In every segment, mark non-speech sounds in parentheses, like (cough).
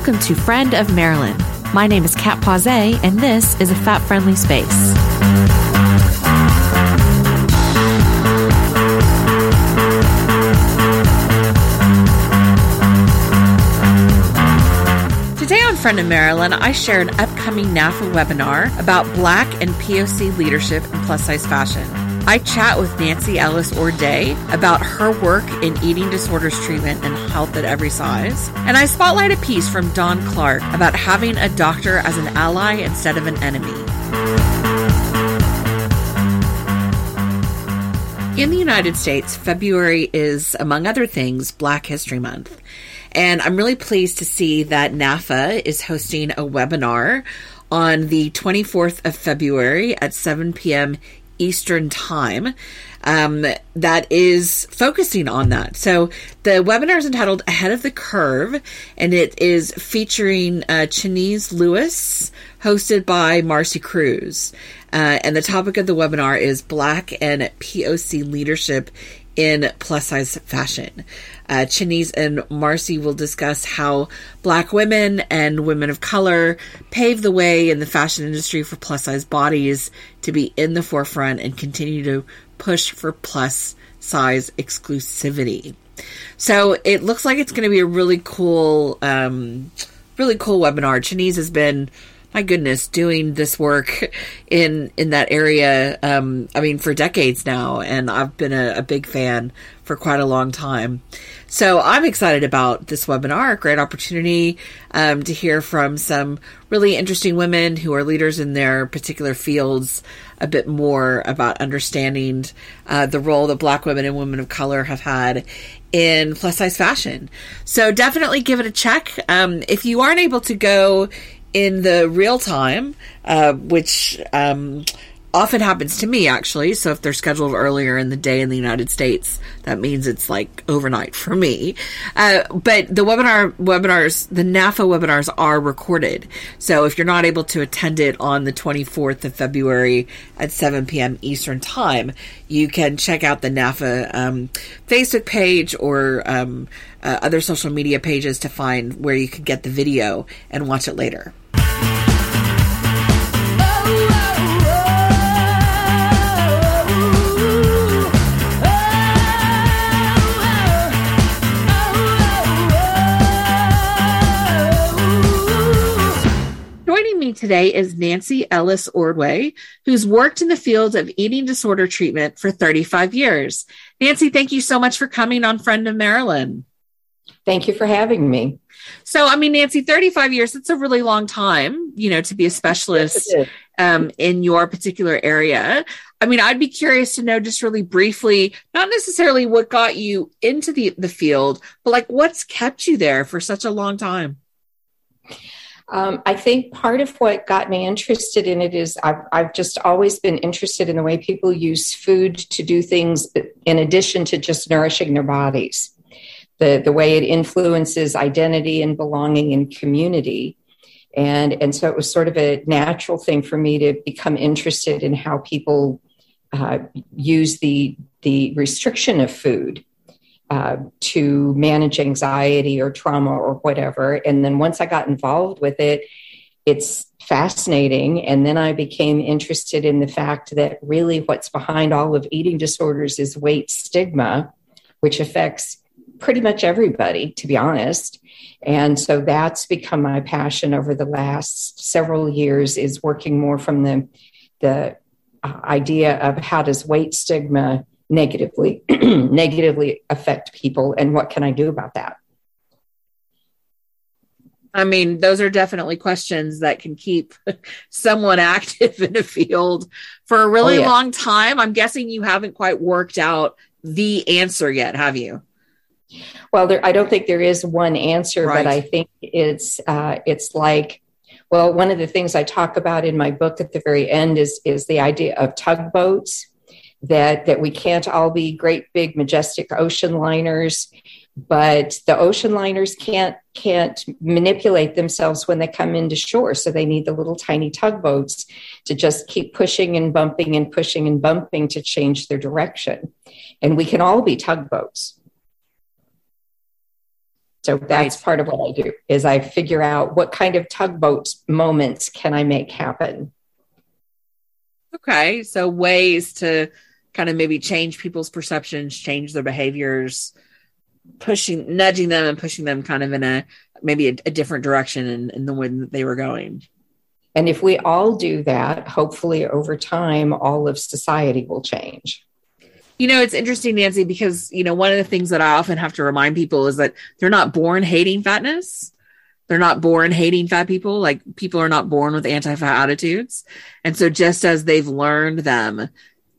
Welcome to Friend of Marilyn. My name is Cat Pausé, and this is a fat friendly space. Today on Friend of Marilyn, I share an upcoming NAAFA webinar about Black and POC leadership in plus size fashion. I chat with Nancy Ellis Ordway about her work in eating disorders treatment and health at every size. And I spotlight a piece from Dawn Clark about having a doctor as an ally instead of an enemy. In the United States, February is, among other things, Black History Month. And I'm really pleased to see that NAAFA is hosting a webinar on the 24th of February at 7 p.m. Eastern Time um, that is focusing on that. So the webinar is entitled Ahead of the Curve, and it is featuring uh, Chenese Lewis, hosted by Marcy Cruz. Uh, and the topic of the webinar is Black and POC Leadership in Plus Size Fashion. Uh, Chenese and Marcy will discuss how Black women and women of color pave the way in the fashion industry for plus size bodies to be in the forefront and continue to push for plus size exclusivity. So it looks like it's going to be a really cool, um, really cool webinar. Chenese has been my goodness, doing this work in in that area. Um, I mean, for decades now, and I've been a, a, big fan for quite a long time. So I'm excited about this webinar. Great opportunity um, to hear from some really interesting women who are leaders in their particular fields. A bit more about understanding uh, the role that Black women and women of color have had in plus size fashion. So definitely give it a check. Um, if you aren't able to go in the real time, uh, which um, often happens to me actually. So if they're scheduled earlier in the day in the United States, that means it's like overnight for me. Uh, but the webinar webinars, the NAAFA webinars are recorded. So if you're not able to attend it on the 24th of February at 7 p.m. Eastern time, you can check out the NAAFA um, Facebook page or um, uh, other social media pages to find where you can get the video and watch it later. Today is Nancy Ellis Ordway, who's worked in the field of eating disorder treatment for 35 years. Nancy, thank you so much for coming on Friend of Marilyn. Thank you for having me. So, I mean, Nancy, 35 years, it's a really long time, you know, to be a specialist um, in your particular area. I mean, I'd be curious to know just really briefly, not necessarily what got you into the, the field, but like what's kept you there for such a long time? Um, I think part of what got me interested in it is I've, I've just always been interested in the way people use food to do things in addition to just nourishing their bodies, the, the way it influences identity and belonging and community. And, and so it was sort of a natural thing for me to become interested in how people uh, use the, the restriction of food uh, to manage anxiety or trauma or whatever. And then once I got involved with it, it's fascinating. And then I became interested in the fact that really what's behind all of eating disorders is weight stigma, which affects pretty much everybody, to be honest. And so that's become my passion over the last several years is working more from the, the uh, idea of how does weight stigma negatively (clears throat) negatively affect people and what can i do about that I mean, those are definitely questions that can keep (laughs) someone active in a field for a really oh, yeah. long time. I'm guessing you haven't quite worked out the answer yet, have you? Well, there, I don't think there is one answer, right. but I think it's uh, it's like well, one of the things I talk about in my book at the very end is is the idea of tugboats that that we can't all be great big majestic ocean liners but the ocean liners can't can't manipulate themselves when they come into shore. So they need the little tiny tugboats to just keep pushing and bumping and pushing and bumping to change their direction. And we can all be tugboats. So that's right. part of what i do is i figure out what kind of tugboat moments can i make happen. Okay so ways to kind of maybe change people's perceptions change their behaviors pushing, nudging them and pushing them kind of in a maybe a, a different direction in, in the way that they were going. And if we all do that, hopefully over time, all of society will change. You know, it's interesting, Nancy, because, you know, one of the things that I often have to remind people is that they're not born hating fatness. They're not born hating fat people. Like people are not born with anti fat attitudes. And so just as they've learned them,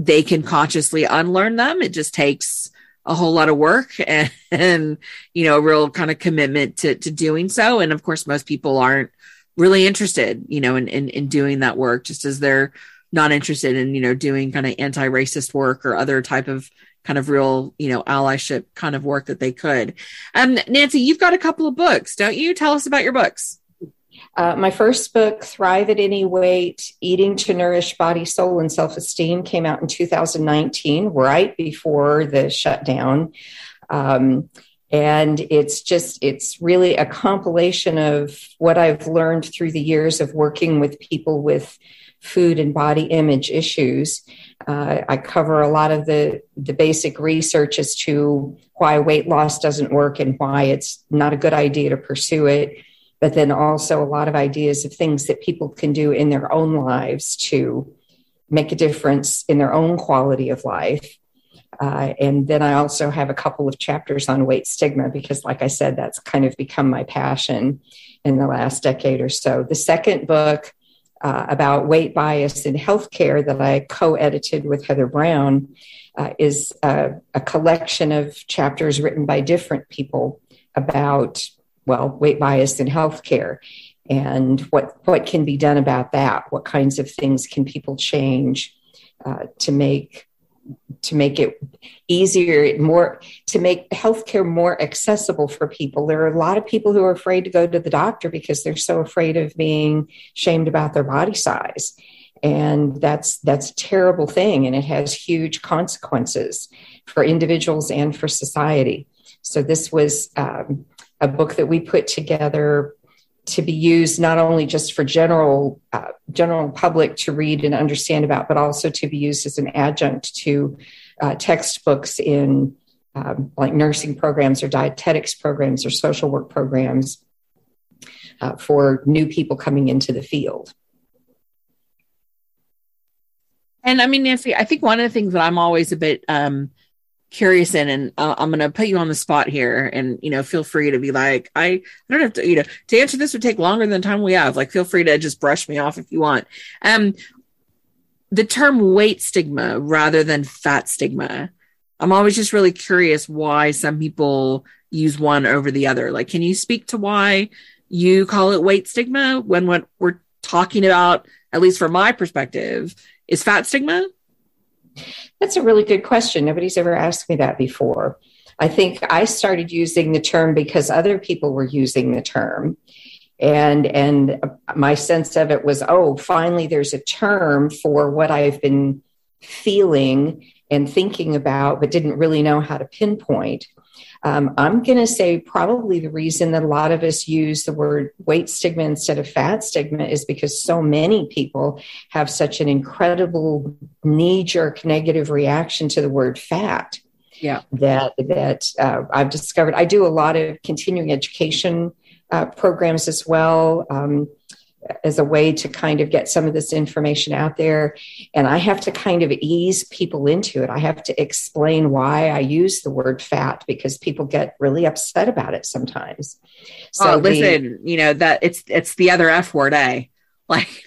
they can consciously unlearn them. It just takes a whole lot of work (laughs) and, and you know, a real kind of commitment to, to doing so. And of course, most people aren't really interested, you know, in, in, in doing that work, just as they're not interested in, you know, doing kind of anti-racist work or other type of kind of real, you know, allyship kind of work that they could. Um, Nancy, you've got a couple of books, don't you? Tell us about your books. Uh, my first book, Thrive at Any Weight Eating to Nourish Body, Soul, and Self Esteem, came out in 2019, right before the shutdown. Um, and it's just, it's really a compilation of what I've learned through the years of working with people with food and body image issues. Uh, I cover a lot of the, the basic research as to why weight loss doesn't work and why it's not a good idea to pursue it but then also a lot of ideas of things that people can do in their own lives to make a difference in their own quality of life. Uh, and then I also have a couple of chapters on weight stigma because, like I said, that's kind of become my passion in the last decade or so. The second book uh, about weight bias in healthcare that I co edited with Heather Brown uh, is a collection of chapters written by different people about well, weight bias in healthcare and what, what can be done about that. What kinds of things can people change uh, to make to make it easier, more to make healthcare more accessible for people. There are a lot of people who are afraid to go to the doctor because they're so afraid of being shamed about their body size. And that's that's a terrible thing, and it has huge consequences for individuals and for society. So this was um, a book that we put together to be used not only just for general uh, general public to read and understand about, but also to be used as an adjunct to uh, textbooks in um, like nursing programs or dietetics programs or social work programs uh, for new people coming into the field. And I mean, Nancy, I think one of the things that I'm always a bit um, curious in and uh, i'm going to put you on the spot here and you know feel free to be like i i don't have to you know to answer this would take longer than the time we have. Like feel free to just brush me off if you want. Um the term weight stigma rather than fat stigma. I'm always just really curious why some people use one over the other. Like can you speak to why you call it weight stigma when what we're talking about at least from my perspective is fat stigma that's a really good question. Nobody's ever asked me that before. I think I started using the term because other people were using the term. And and my sense of it was, oh, finally there's a term for what I've been feeling and thinking about, but didn't really know how to pinpoint. Um, I'm going to say probably the reason that a lot of us use the word weight stigma instead of fat stigma is because so many people have such an incredible knee jerk negative reaction to the word fat. Yeah. That, that uh, I've discovered. I do a lot of continuing education uh, programs as well. Um, as a way to kind of get some of this information out there. And I have to kind of ease people into it. I have to explain why I use the word fat because people get really upset about it sometimes. So oh, listen, the, you know, that it's it's the other F word, eh? (laughs) Like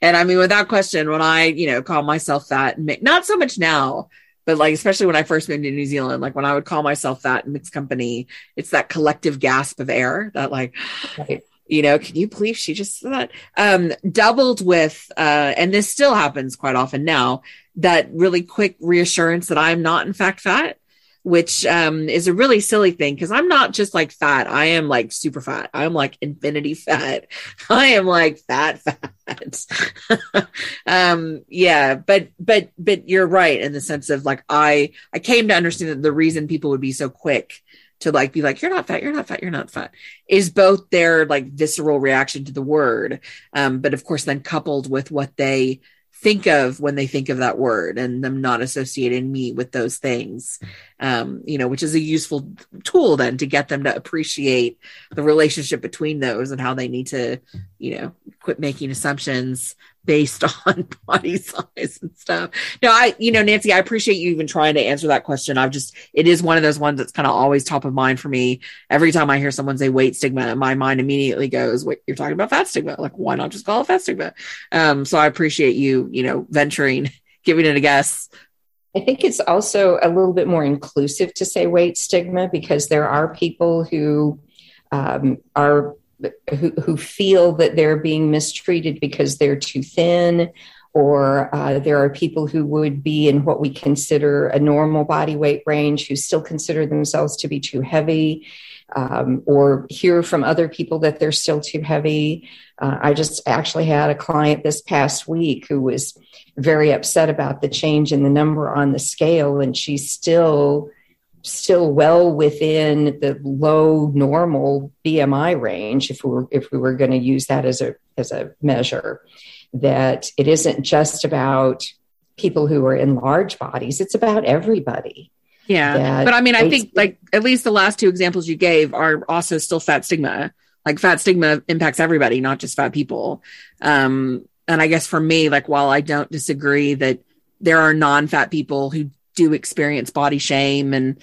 and I mean without question, when I, you know, call myself fat, not so much now, but like especially when I first moved to New Zealand, like when I would call myself that in mixed company, it's that collective gasp of air that like right you know can you believe she just that? Um doubled with uh and this still happens quite often now that really quick reassurance that i'm not in fact fat which um is a really silly thing because i'm not just like fat. I am like super fat. I'm like infinity fat. (laughs) I am like fat fat. (laughs) Um yeah but but but you're right in the sense of like i i came to understand that the reason people would be so quick to like be like you're not fat you're not fat you're not fat is both their like visceral reaction to the word um, but of course then coupled with what they think of when they think of that word and them not associating me with those things um, you know which is a useful tool then to get them to appreciate the relationship between those and how they need to you know quit making assumptions based (laughs) on body size and stuff. No, I, you know, Nancy, I appreciate you even trying to answer that question. I've just, it is one of those ones that's kind of always top of mind for me. Every time I hear someone say weight stigma, my mind immediately goes, wait, you're talking about fat stigma. Like, why not just call it fat stigma? Um, so I appreciate you, you know, venturing, (laughs) giving it a guess. I think it's also a little bit more inclusive to say weight stigma because there are people who um, are who, feel that they're being mistreated because they're too thin or uh, there are people who would be in what we consider a normal body weight range who still consider themselves to be too heavy um, or hear from other people that they're still too heavy. Uh, I just actually had a client this past week who was very upset about the change in the number on the scale, and she's still still well within the low normal BMI range if we were if we were going to use that as a as a measure that it isn't just about people who are in large bodies it's about everybody. Yeah but i mean i think like at least the last two examples you gave are also still fat stigma. Like fat stigma impacts everybody not just fat people. Um and i guess for me like while i don't disagree that there are non-fat people who do experience body shame and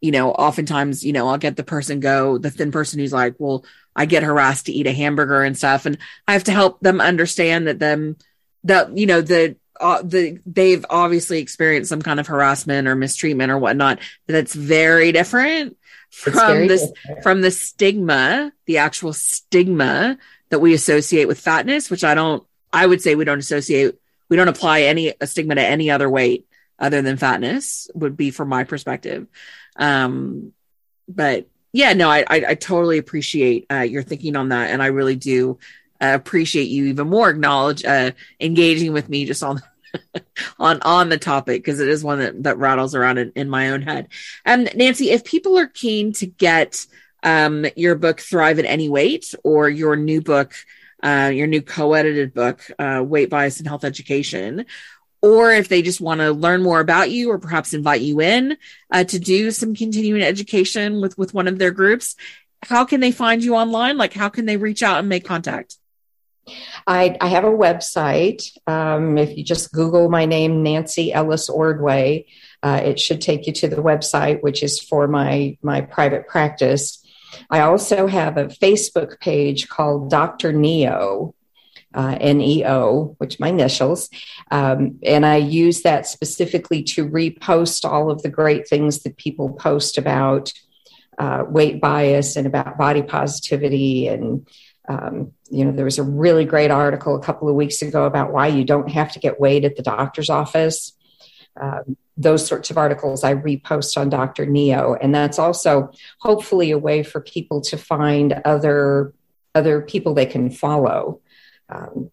you know oftentimes you know i'll get the person go the thin person who's like well i get harassed to eat a hamburger and stuff and i have to help them understand that them that you know the uh, the they've obviously experienced some kind of harassment or mistreatment or whatnot that's very different from this from the stigma the actual stigma that we associate with fatness which i don't i would say we don't associate we don't apply any a stigma to any other weight other than fatness would be from my perspective. Um, but yeah, no, I, I, I totally appreciate uh, your thinking on that. And I really do uh, appreciate you even more acknowledge, uh, engaging with me just on, (laughs) on, on the topic. Cause it is one that, that rattles around in, in my own head. And um, Nancy, if people are keen to get, um, your book Thrive at Any Weight or your new book, uh, your new co-edited book, uh, Weight Bias and Health Education or if they just want to learn more about you or perhaps invite you in uh, to do some continuing education with with one of their groups how can they find you online like how can they reach out and make contact I, I have a website. Um, if you just Google my name, Nancy Ellis Ordway, uh, it should take you to the website, which is for my my private practice. I also have a Facebook page called Dr. Neo, uh, NEO, which my initials. Um, and I use that specifically to repost all of the great things that people post about uh, weight bias and about body positivity. And, um, you know, there was a really great article a couple of weeks ago about why you don't have to get weighed at the doctor's office. Um, those sorts of articles I repost on Dr. Neo. And that's also hopefully a way for people to find other other people they can follow um,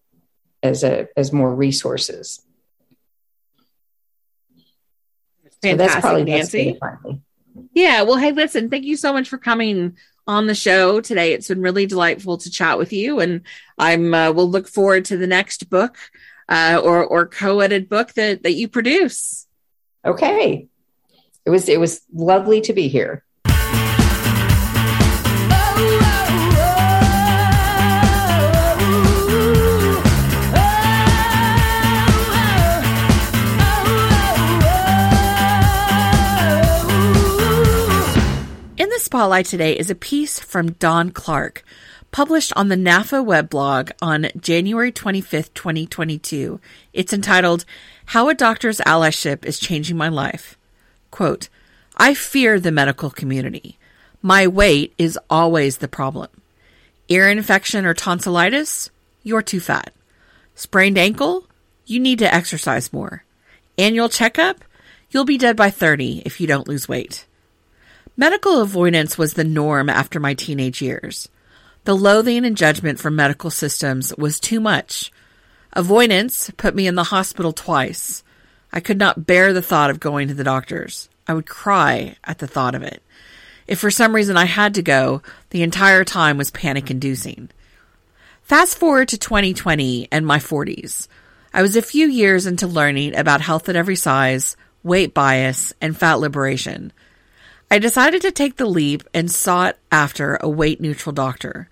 as a as more resources. Fantastic, so that's probably Nancy. Yeah. Well, hey, listen, thank you so much for coming on the show today. It's been really delightful to chat with you, and I'm uh, we'll look forward to the next book uh, or or co-edited book that that you produce. Okay. It was it was lovely to be here. Spotlight today is a piece from Dawn Clark, published on the NAAFA weblog on January 25th, 2022. It's entitled, How a Doctor's Allyship is Changing My Life. Quote, I fear the medical community. My weight is always the problem. Ear infection or tonsillitis? You're too fat. Sprained ankle? You need to exercise more. Annual checkup? You'll be dead by 30 if you don't lose weight. Medical avoidance was the norm after my teenage years. The loathing and judgment from medical systems was too much. Avoidance put me in the hospital twice. I could not bear the thought of going to the doctors. I would cry at the thought of it. If for some reason I had to go, the entire time was panic inducing. Fast forward to 2020 and my 40s. I was a few years into learning about health at every size, weight bias, and fat liberation. I decided to take the leap and sought after a weight neutral doctor.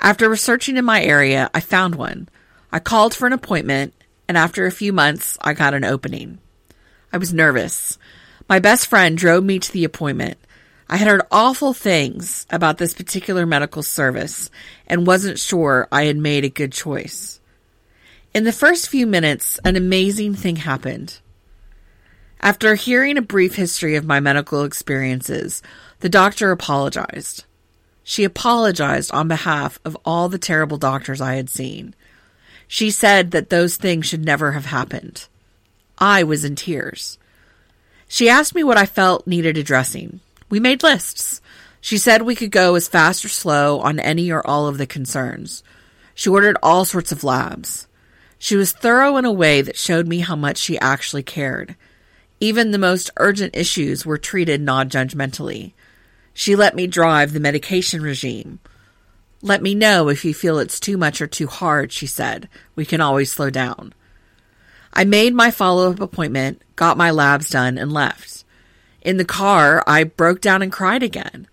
After researching in my area, I found one. I called for an appointment, and after a few months, I got an opening. I was nervous. My best friend drove me to the appointment. I had heard awful things about this particular medical service and wasn't sure I had made a good choice. In the first few minutes, an amazing thing happened. After hearing a brief history of my medical experiences, the doctor apologized. She apologized on behalf of all the terrible doctors I had seen. She said that those things should never have happened. I was in tears. She asked me what I felt needed addressing. We made lists. She said we could go as fast or slow on any or all of the concerns. She ordered all sorts of labs. She was thorough in a way that showed me how much she actually cared. Even the most urgent issues were treated non judgmentally. She let me drive the medication regime. Let me know if you feel it's too much or too hard, she said. We can always slow down. I made my follow up appointment, got my labs done, and left. In the car, I broke down and cried again.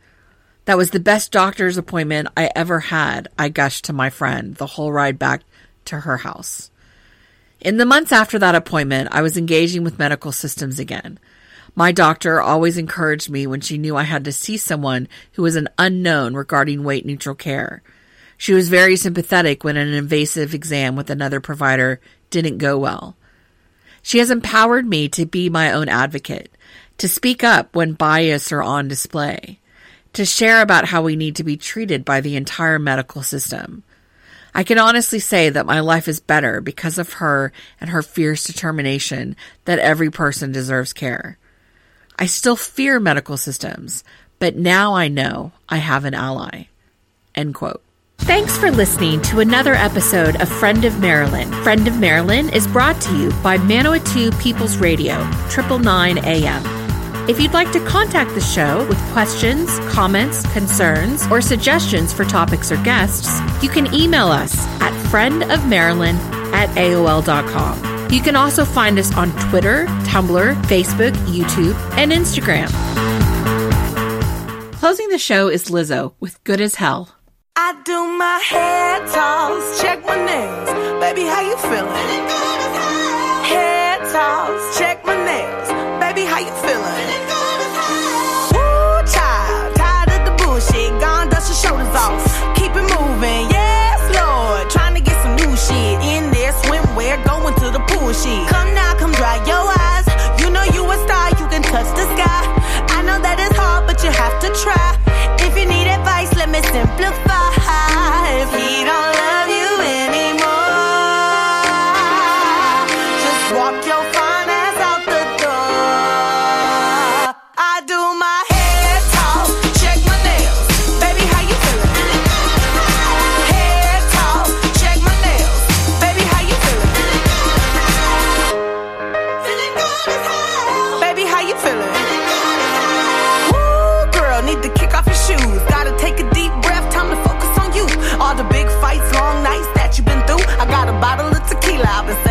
That was the best doctor's appointment I ever had, I gushed to my friend the whole ride back to her house. In the months after that appointment, I was engaging with medical systems again. My doctor always encouraged me when she knew I had to see someone who was an unknown regarding weight neutral care. She was very sympathetic when an invasive exam with another provider didn't go well. She has empowered me to be my own advocate, to speak up when bias are on display, to share about how we need to be treated by the entire medical system. I can honestly say that my life is better because of her and her fierce determination that every person deserves care. I still fear medical systems, but now I know I have an ally. End quote. Thanks for listening to another episode of Friend of Marilyn. Friend of Marilyn is brought to you by Manawatu People's Radio, 999 AM. If you'd like to contact the show with questions, comments, concerns, or suggestions for topics or guests, you can email us at friendofmarilyn at AOL.com. You can also find us on Twitter, Tumblr, Facebook, YouTube, and Instagram. Closing the show is Lizzo with Good as Hell. I do my hair toss, check my nails. Baby, how you feeling? Hair toss, check my nails. The the big fights, long nights that you've been through. I got a bottle of tequila I've been saving